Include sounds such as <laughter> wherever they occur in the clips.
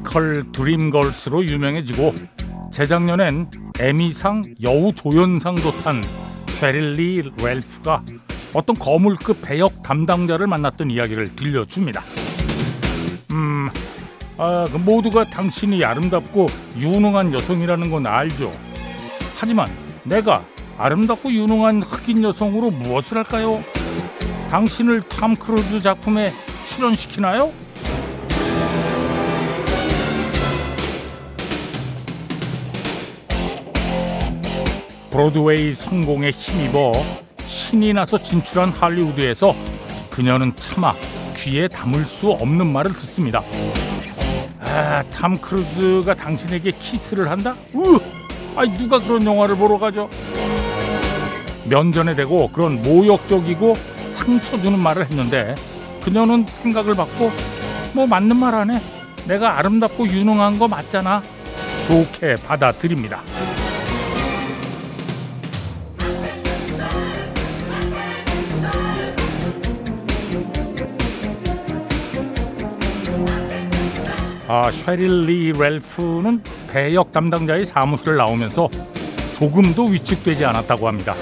뮤지컬 드림걸스로 유명해지고 재작년엔 에미상 여우 조연상도 탄 쉐릴 리 랄프가 어떤 거물급 배역 담당자를 만났던 이야기를 들려줍니다. 음, 아, 그 모두가 당신이 아름답고 유능한 여성이라는 건 알죠. 하지만 내가 아름답고 유능한 흑인 여성으로 무엇을 할까요? 당신을 탐 크루즈 작품에 출연시키나요? 브로드웨이 성공에 힘입어 신이 나서 진출한 할리우드에서 그녀는 차마 귀에 담을 수 없는 말을 듣습니다. 아, 탐 크루즈가 당신에게 키스를 한다? 우! 아, 누가 그런 영화를 보러 가죠? 면전에 대고 그런 모욕적이고 상처 주는 말을 했는데 그녀는 생각을 받고 뭐 맞는 말 하네. 내가 아름답고 유능한 거 맞잖아. 좋게 받아들입니다. 아, 쉐릴 리 렐프는 배역 담당자의 사무실을 나오면서 조금도 위축되지 않았다고 합니다.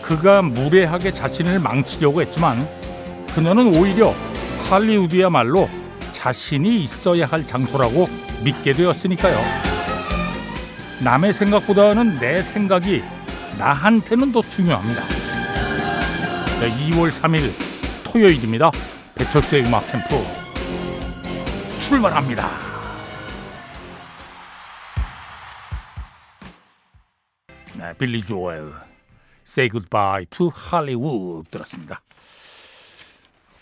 그가 무례하게 자신을 망치려고 했지만 그녀는 오히려 할리우드야말로 자신이 있어야 할 장소라고 믿게 되었으니까요. 남의 생각보다는 내 생각이 나한테는 더 중요합니다. 2월 3일 토요일입니다. 배철수의 음악 캠프 출발합니다. 네, 빌리 조엘 Say Goodbye to Hollywood 들었습니다.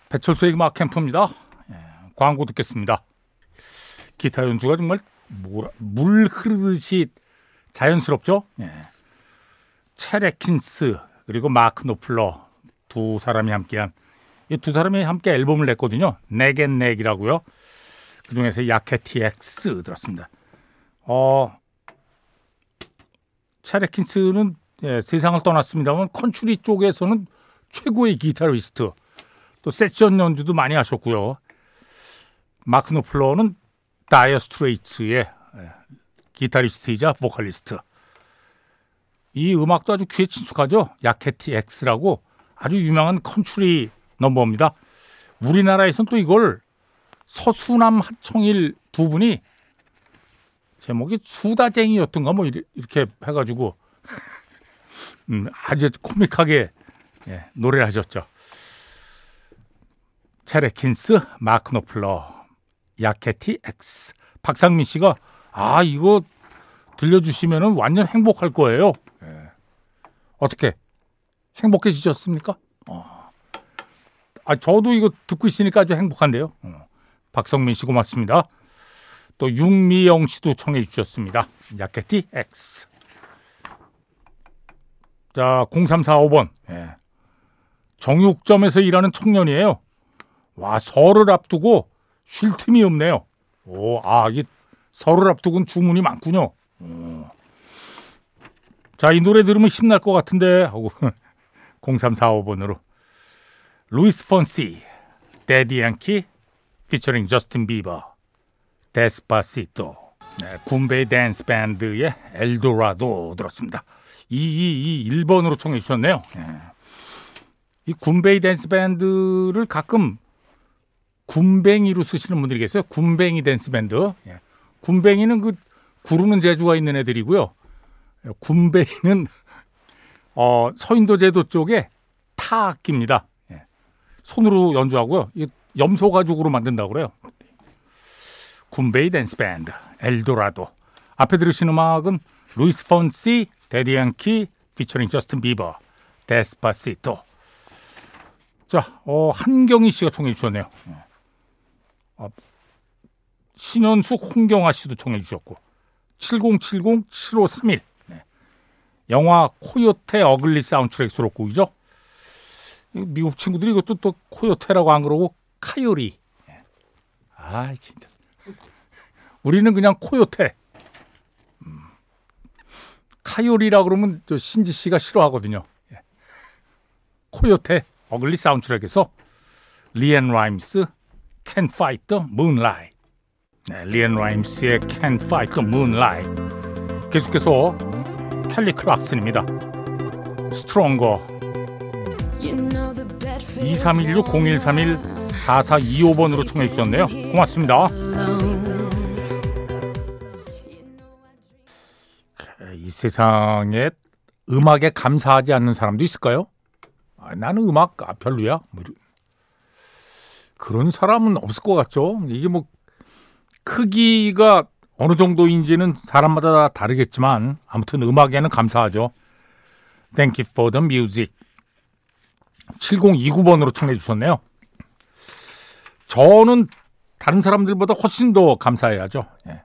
배철수의 음악 캠프입니다. 예, 광고 듣겠습니다. 기타 연주가 정말 뭐라, 물 흐르듯이 자연스럽죠? 예. 체레킨스 그리고 마크 노플러 두 사람이 함께한 이 두 사람이 함께 앨범을 냈거든요. 내겐 넥이라고요. 그 중에서 야케 TX 들었습니다. 어, 쳇 앳킨스는 예, 세상을 떠났습니다만 컨츄리 쪽에서는 최고의 기타리스트 또 세션 연주도 많이 하셨고요. 마크 노플러는 다이어 스트레이츠의 예, 기타리스트이자 보컬리스트. 이 음악도 아주 귀에 친숙하죠. Yakety Axe라고 아주 유명한 컨츄리 넘버입니다. 우리나라에서는 또 이걸 서수남 하청일 두 분이 제목이 수다쟁이였던가 뭐 이렇게 해가지고 음, 아주 코믹하게 예, 노래를 하셨죠. 체레킨스, 마크 노플러, 야케티 X. 박상민 씨가 아 이거 들려주시면 완전 행복할 거예요. 예. 어떻게 행복해지셨습니까? 어. 아 저도 이거 듣고 있으니까 아주 행복한데요. 어. 박성민 씨 고맙습니다. 또 육미영 씨도 청해 주셨습니다. 야케티 X. 자, 0345번. 예. 정육점에서 일하는 청년이에요. 와, 설을 앞두고 쉴 틈이 없네요. 오, 아, 이게 설을 앞두고는 주문이 많군요. 오. 자, 이 노래 들으면 힘날 것 같은데 하고 <laughs> 0345번으로 루이스 폰시, 대디 양키, 피처링 저스틴 비버, Despacito, 네, 굼베이 댄스 밴드의 엘도라도 들었습니다. 이, 이, 이 1번으로 청해 주셨네요. 네. 이 굼베이 댄스 밴드를 가끔 굼벵이로 쓰시는 분들이 계세요. 굼벵이 댄스 밴드. 예. 굼벵이는 그 구르는 재주가 있는 애들이고요. 굼베이는 <laughs> 어, 서인도 제도 쪽에 타악기입니다. 예. 손으로 연주하고요. 염소 가죽으로 만든다고 그래요. 굼베이 댄스 밴드 엘도라도 앞에 들으신 음악은 루이스 폰시, 대디 양키, 피처링 저스틴 비버, Despacito. 자, 어, 한경희 씨가 청해 주셨네요. 어, 신현숙, 홍경아 씨도 청해 주셨고 7070-7531 네. 영화 코요테 어글리 사운드트랙 수록곡이죠. 미국 친구들이 이것도 또 코요테라고 안 그러고 카요리. 아, 진짜. 우리는 그냥 코요테. 음. 카요리라 그러면 저 신지 씨가 싫어하거든요. 예. 코요테 어글리 사운드트랙에서 리앤 라임스 Can't Fight the Moonlight. 네, 리앤 라임스의 Can't Fight the Moonlight. 계속해서 켈리 클락슨입니다. Stronger 2316-0131-4425번으로 청해 주셨네요. 고맙습니다. 이 세상에 음악에 감사하지 않는 사람도 있을까요? 아, 나는 음악 아, 별로야. 뭐 그런 사람은 없을 것 같죠. 이게 뭐 크기가 어느 정도인지는 사람마다 다르겠지만 아무튼 음악에는 감사하죠. Thank you for the music. 7029번으로 청해 주셨네요. 저는 다른 사람들보다 훨씬 더 감사해야죠. 예.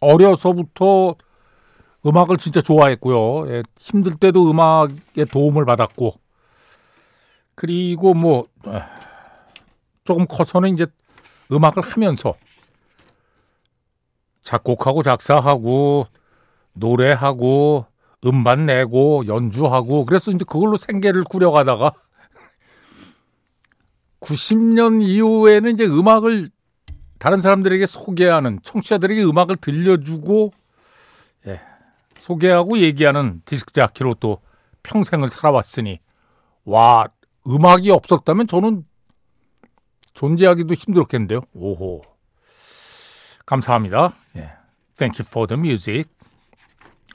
어려서부터 음악을 진짜 좋아했고요. 예. 힘들 때도 음악에 도움을 받았고, 그리고 뭐, 조금 커서는 이제 음악을 하면서 작곡하고 작사하고 노래하고 음반 내고 연주하고 그래서 이제 그걸로 생계를 꾸려가다가 90년 이후에는 이제 음악을 다른 사람들에게 소개하는 청취자들에게 음악을 들려주고 예, 소개하고 얘기하는 디스크 자키로 또 평생을 살아왔으니 와 음악이 없었다면 저는 존재하기도 힘들었겠는데요. 오호 감사합니다. 예. Thank you for the music.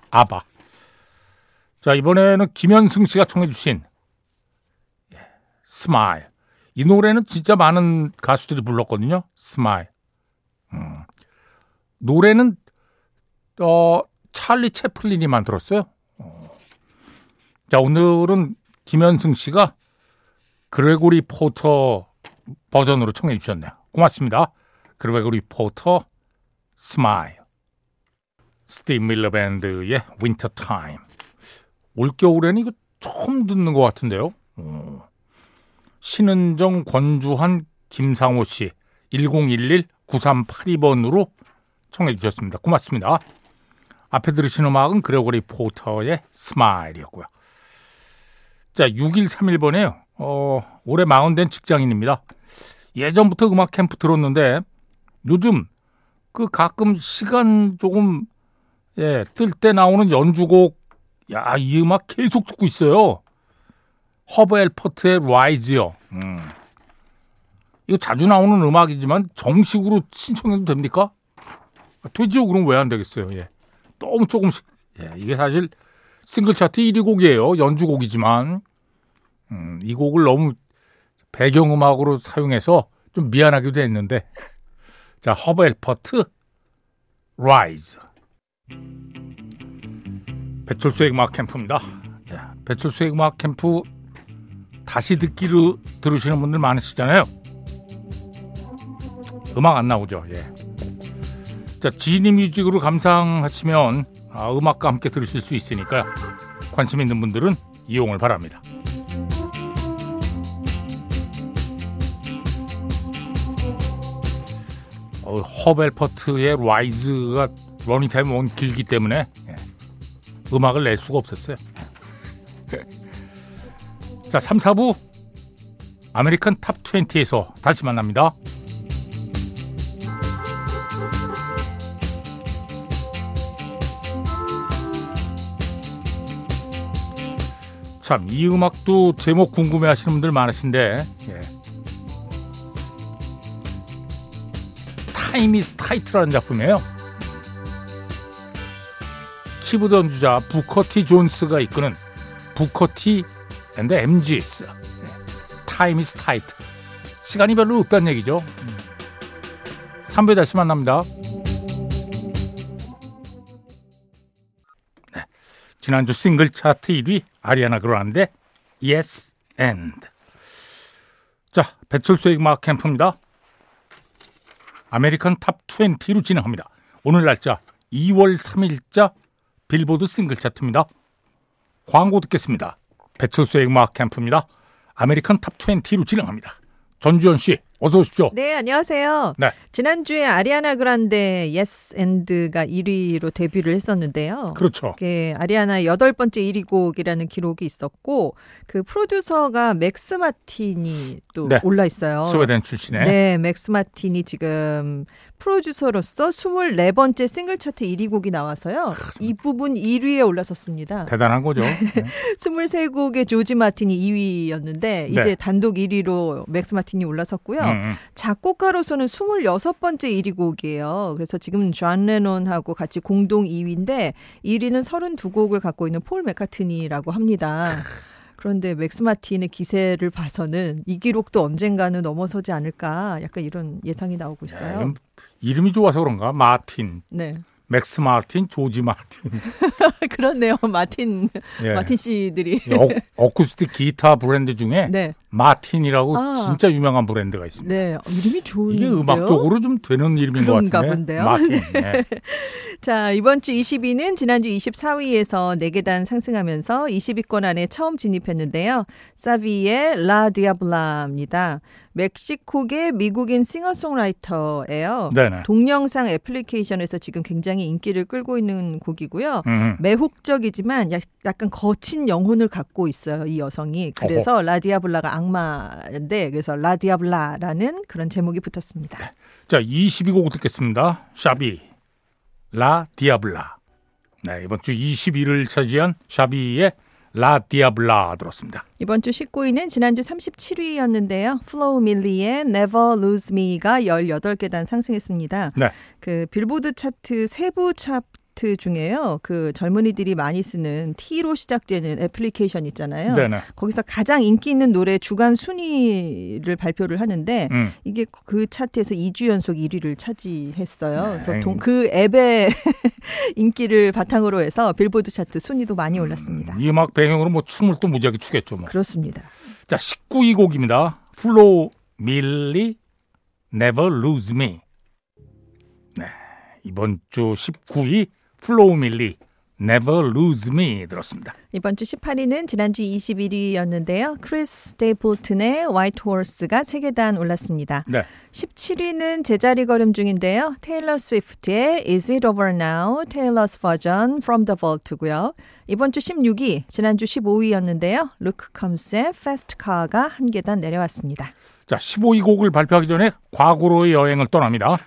아바. 자, 이번에는 김현승 씨가 청해 주신 Smile. 이 노래는 진짜 많은 가수들이 불렀거든요. Smile. 음. 노래는 어 찰리 채플린이 만들었어요. 어. 자, 오늘은 김현승 씨가 그레고리 포터 버전으로 청해 주셨네요. 고맙습니다. 그레고리 포터 Smile. 스티브 밀러 밴드의 Winter Time. 올겨울에는 이거 처음 듣는 것 같은데요. 어. 신은정, 권주한, 김상호 씨 1011-9382번으로 청해 주셨습니다. 고맙습니다. 앞에 들으신 음악은 그레고리 포터의 스마일이었고요. 자, 6131번에요. 어, 올해 마흔된 직장인입니다. 예전부터 음악 캠프 들었는데 요즘 그 가끔 시간 조금 예, 뜰 때 나오는 연주곡 야, 이 음악 계속 듣고 있어요. 허브 엘퍼트의 Rise요. 음. 이거 자주 나오는 음악이지만 정식으로 신청해도 됩니까? 되죠. 그럼 왜 안 되겠어요. 예. 너무 조금씩. 예, 이게 사실 싱글 차트 1위 곡이에요. 연주곡이지만 음, 이 곡을 너무 배경음악으로 사용해서 좀 미안하기도 했는데 자 허브 엘퍼트 Rise 배철수의 음악 캠프입니다. 예, 배철수의 음악 캠프 다시 듣기로 들으시는 분들 많으시잖아요. 음악 안 나오죠. 예. 자, 지니 뮤직으로 감상하시면 아, 음악과 함께 들으실 수 있으니까 관심 있는 분들은 이용을 바랍니다. 어, 허브 엘퍼트의 Rise가 러닝타임이 워낙 길기 때문에 음악을 낼 수가 없었어요. 자, 3, 4부 American Top 20에서 다시 만납니다. 참, 이 음악도 제목 궁금해 하시는 분들 많으신데, 예. Time Is Tight라는 작품이에요. 키보드 연주자 부커티 존스가 이끄는 부커티 앤드 MG's Time Is Tight 시간이 별로 없다는 얘기죠. 3부에 다시 만납니다. 네. 지난주 싱글 차트 1위 아리아나 그란데 Yes and. 자 배철수의 음악 캠프입니다. American Top 20로 진행합니다. 오늘 날짜 2월 3일자 빌보드 싱글 차트입니다. 광고 듣겠습니다. 배철수의 음악 캠프입니다. American Top 20로 진행합니다. 전주현 씨 어서 오십시오. 네, 안녕하세요. 네. 지난주에 아리아나 그란데 Yes and가 1위로 데뷔를 했었는데요. 그렇죠. 그 아리아나 여덟 번째 1위 곡이라는 기록이 있었고 그 프로듀서가 맥스 마틴이 또 네. 올라 있어요. 스웨덴 출신의 네, 맥스 마틴이 지금 프로듀서로서 24번째 싱글 차트 1위 곡이 나와서요. 이 부분 1위에 올라섰습니다. 대단한 거죠. <laughs> 네. 23곡의 조지 마틴이 2위였는데 이제 네. 단독 1위로 맥스 마틴이 올라섰고요. 음, 음. 작곡가로서는 26번째 1위 곡이에요. 그래서 지금 존 레논하고 같이 공동 2위인데 1위는 32곡을 갖고 있는 폴 맥카트니라고 합니다. 그런데 맥스 마틴의 기세를 봐서는 이 기록도 언젠가는 넘어서지 않을까 약간 이런 예상이 나오고 야, 있어요. 이건 이름이 좋아서 그런가? 마틴, 네. 맥스 마틴, 조지 마틴. <laughs> 그렇네요. 마틴 예. 마틴 씨들이 이 어, 어쿠스틱 기타 브랜드 중에 네. 마틴이라고 아. 진짜 유명한 브랜드가 있습니다. 네. 이름이 좋은데요. 이게 음악적으로 좀 되는 이름인 것 그런가 같은데. 본데요. 마틴. 예. <laughs> 자, 이번 주 20위는 지난주 24위에서 4계단 상승하면서 20위권 안에 처음 진입했는데요. 사비의 라 디아블라입니다. 멕시코계 미국인 싱어송라이터예요. 네네. 동영상 애플리케이션에서 지금 굉장히 인기를 끌고 있는 곡이고요. 음, 매혹적이지만 약- 약간 거친 영혼을 갖고 있어요, 이 여성이. 그래서 라디아블라가 악마인데 그래서 라디아블라라는 그런 제목이 붙었습니다. 자, 21위 곡 듣겠습니다. 샤비, La Diabla. 네, 이번 주 21위를 차지한 샤비의 La Diabla 들었습니다. 이번 주 19위는 지난주 37위였는데요. 플로우 밀리의 Never Lose Me가 18계단 상승했습니다. 네. 그 빌보드 차트 세부 차트 중에요. 그 젊은이들이 많이 쓰는 T로 시작되는 애플리케이션 있잖아요. 네네. 거기서 가장 인기 있는 노래 주간 순위를 발표를 하는데 음. 이게 그 차트에서 2주 연속 1위를 차지했어요. 네. 그래서 동- 그 앱의 <laughs> 인기를 바탕으로 해서 빌보드 차트 순위도 많이 올랐습니다. 이 음악 배경으로 뭐 춤을 또 무지하게 추겠죠. 뭐. 그렇습니다. 자, 19위 곡입니다. 플로우 밀리 Never Lose Me. 네, 이번 주 19위 플로우 밀리 Never Lose Me 들었습니다. 이번 주 18위는 지난주 21위였는데요. 크리스 스테이플튼의 White Horse가 3계단 올랐습니다. 네. 17위는 제자리 걸음 중인데요. 테일러 스위프트의 Is It Over Now? Taylor's Version From the Vault고요. 이번 주 16위, 지난주 15위였는데요. 루크 컴스의 Fast Car가 한 계단 내려왔습니다. 자, 15위 곡을 발표하기 전에 과거로의 여행을 떠납니다.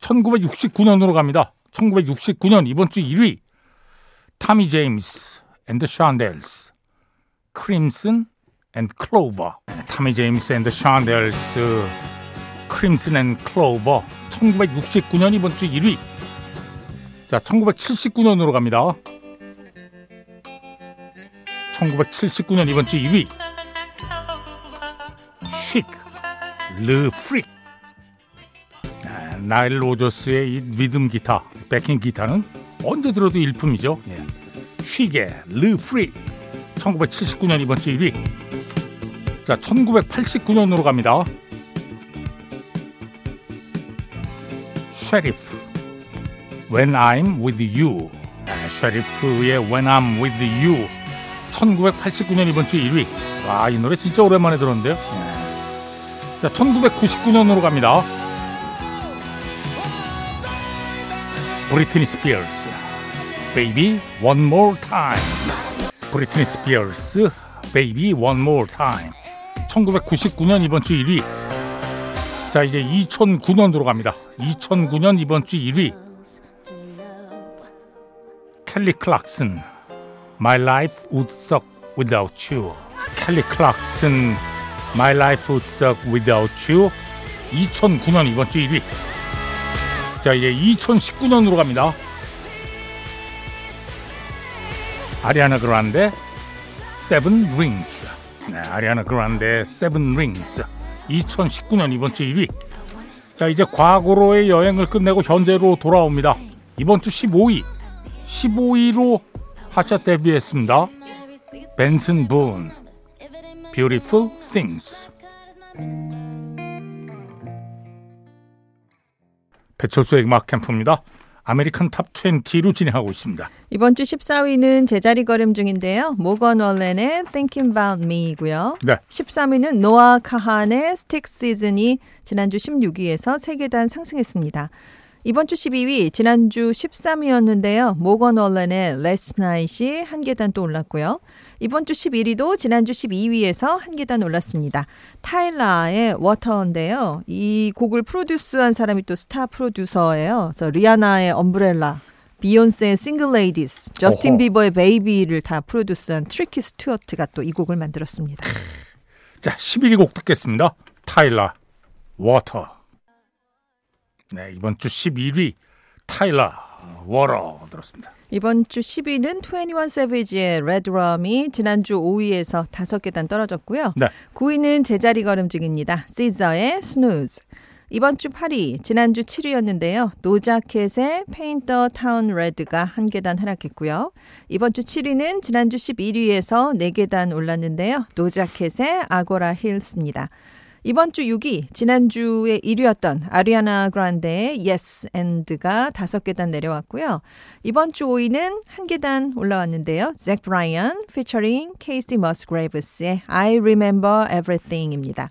1969년으로 갑니다. 1969년 이번 주 1위 타미 제임스 앤드 샨델스 Crimson and Clover. 타미 제임스 앤드 샨델스 Crimson and Clover. 1969년 이번 주 1위. 자 1979년으로 갑니다. 1979년 이번 주 1위. 식, Le Freak. 아, 나일 로저스의 이 리듬 기타, backing 기타는 언제 들어도 일품이죠. 예. 식의 Le Freak. 1979년 이번 주 1위. 자, 1989년으로 갑니다. 쉐리프. When I'm with you. 아, 쉐리프의 When I'm with you. 1989년 이번 주 1위. 와, 이 노래 진짜 오랜만에 들었는데요. 예. 자, 1999년으로 갑니다. 브리트니 스피어스. Baby One More Time. 브리트니 스피어스. Baby One More Time. 1999년 이번 주 1위. 자, 이제 2009년으로 갑니다. 2009년 이번 주 1위. 켈리 클락슨. My life would suck without you. 켈리 클락슨. My life would suck without you. 2009년 이번 주 1위. 자, 이제 2019년으로 갑니다. 아리아나 그란데 Seven Rings. 네, 아리아나 그란데 Seven Rings. 2019년 이번 주 1위. 자, 이제 과거로의 여행을 끝내고 현재로 돌아옵니다. 이번 주 15위. 15위로 핫샷 데뷔했습니다. 벤슨 분. Beautiful Things. 배철수의 음악 캠프입니다. American Top 20로 진행하고 있습니다. 이번 주 14위는 제자리 걸음 중인데요. 모건 월렌의 Thinking About Me이고요. 네. 13위는 노아 카한의 Stick Season이 지난주 16위에서 3계단 상승했습니다. 이번 주 12위, 지난주 13위였는데요. 모건 월렌의 Last Night이 한 계단 또 올랐고요. 이번 주 11위도 지난주 12위에서 한 계단 올랐습니다. 타일라의 Water인데요. 이 곡을 프로듀스한 사람이 또 스타 프로듀서예요. 그래서 리아나의 Umbrella, 비욘세의 Single Ladies, 저스틴 어허. 비버의 Baby를 다 프로듀스한 트리키 스튜어트가 또 이 곡을 만들었습니다. 자, 11위 곡 듣겠습니다. 타일라, Water. 네, 이번 주 11위 타일라, Water 들었습니다. 이번 주 10위는 21 세비지의 Redrum이 지난주 5위에서 5계단 떨어졌고요. 네. 9위는 제자리 걸음 중입니다. 시저의 Snooze. 이번 주 8위, 지난주 7위였는데요. 도자 캣의 the Town Red가 한 계단 하락했고요. 이번 주 7위는 지난주 11위에서 4계단 올랐는데요. 도자 캣의 Agora Hills입니다. 이번 주 6위, 지난주에 1위였던 아리아나 그란데의 Yes And가 5계단 내려왔고요. 이번 주 5위는 한 계단 올라왔는데요. 잭 브라이언 featuring 케이시 머스그레이브스의 I Remember Everything입니다.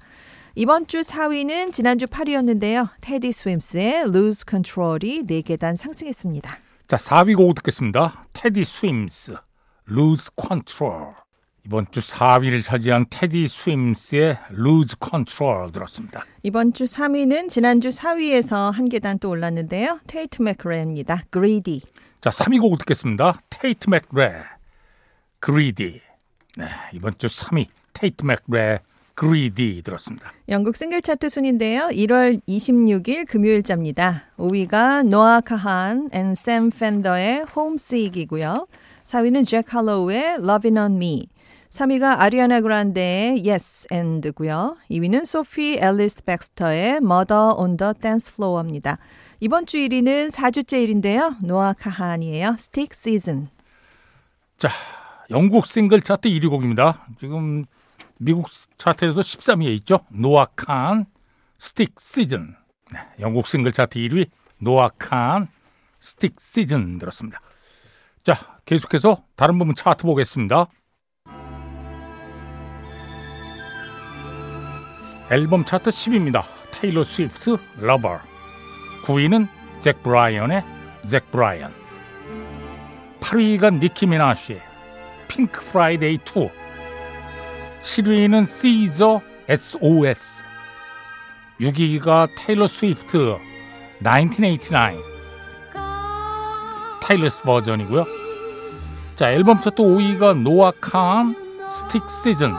이번 주 4위는 지난주 8위였는데요. 테디 스윔스의 Lose Control이 4계단 상승했습니다. 자, 4위 곡 듣겠습니다. 테디 스윔스, Lose Control. 이번 주 4위를 차지한 테디 스윔스의 Lose Control 들었습니다. 이번 주 3위는 지난주 4위에서 한 계단 또 올랐는데요. 테이트 맥크레입니다. Greedy. 자, 3위 곡 듣겠습니다. 테이트 맥레, Greedy. 네, 이번 주 3위 테이트 맥레, Greedy 들었습니다. 영국 싱글 차트 순윈데요. 1월 26일 금요일자입니다. 5위가 노아 카한 and 샘 펜더의 Homesick이고요. 4위는 잭 할로우의 Lovin' on Me. 3위가 아리아나 그란데의 Yes And고요. 2위는 소피 앨리스 백스터의 Murder on the Dance Floor입니다. 이번 주 1위는 4주째 1윈데요. 노아 카한이에요. Stick Season. 자, 영국 싱글 차트 1위 곡입니다. 지금 미국 차트에서 13위에 있죠. 노아 칸, Stick Season. 네, 영국 싱글 차트 1위 노아 칸, Stick Season 들었습니다. 자, 계속해서 다른 부분 차트 보겠습니다. 앨범 차트 10위입니다. 테일러 스위프트, Lover. 9위는 잭 브라이언의 잭 브라이언. 8위가 니키 미나즈의 Pink Friday 2 7위는 시저 SOS 6위가 테일러 스위프트 1989 Taylor's Version이고요 자 앨범 차트 5위가 노아 칸 Stick Season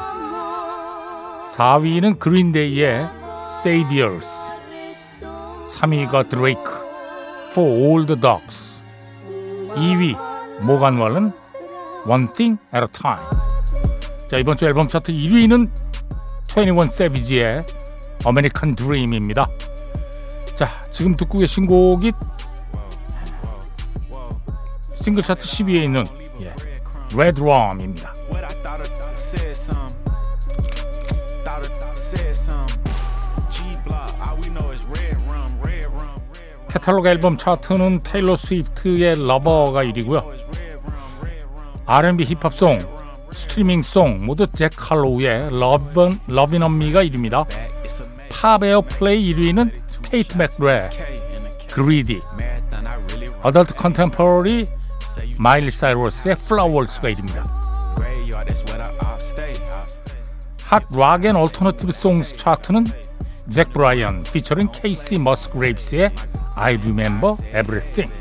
4위는 그린데이의 Saviors 3위가 드레이크 For All the Dogs 2위 모간 왈은 One Thing at a Time. 자 이번 주 앨범 차트 1위는 21 Savage의 American Dream입니다. 자 지금 듣고 계신 곡이 싱글 차트 10위에 있는 예, Red Rum입니다. 카탈로그 앨범 차트는 테일러 스위프트의 러버가 1위고요. It's red rum, red rum. R&B 힙합송, 스트리밍송 모두 잭 할로우의 Lovin' on Me가 1위입니다. It's a mad 팝 에어 플레이 1위는 테이트 맥레. 그리디. 어덜트 you 마일리 사이러스의 플라워스가 1위입니다. graveyard, that's where I I'll stay. I'll stay. 핫락 앤 얼터너티브 송스 차트는 잭 브라이언 피처링 케이시 머스그레이브스의 I Remember Everything.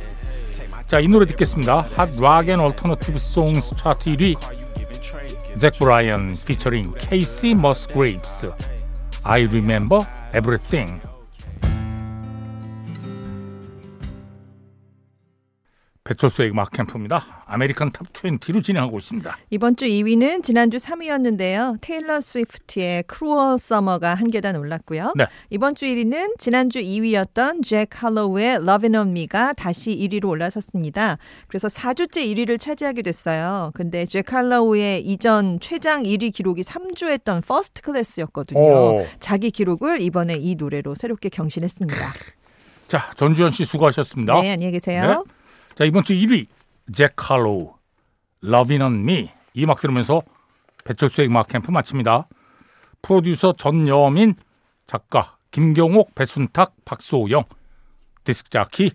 자, 이 노래 듣겠습니다. Hot Rock and Alternative Songs 차트 1위 Are you giving trade? 잭 브라이언 피처링 케이시 머스그레이브스 I Remember Everything. 배철수의 음악 캠프입니다. American Top 20로 진행하고 있습니다. 이번 주 2위는 지난주 3위였는데요. 테일러 스위프트의 Cruel Summer가 한 계단 올랐고요. 네. 이번 주 1위는 지난주 2위였던 잭 할로우의 Lovin' on Me가 다시 1위로 올라섰습니다. 그래서 4주째 1위를 차지하게 됐어요. 근데 잭 할로우의 이전 최장 1위 기록이 3주 했던 First Class였거든요. 오. 자기 기록을 이번에 이 노래로 새롭게 경신했습니다. <laughs> 자, 전주현 씨 수고하셨습니다. 네, 안녕히 계세요. 네. 자, 이번 주 1위 잭 칼로우 Me 이 음악 들으면서 배철수의 음악 캠프 마칩니다. 프로듀서 전여민, 작가 김경옥, 배순탁, 박소영, 디스크자키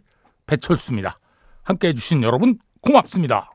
배철수입니다. 함께 해 주신 여러분 고맙습니다.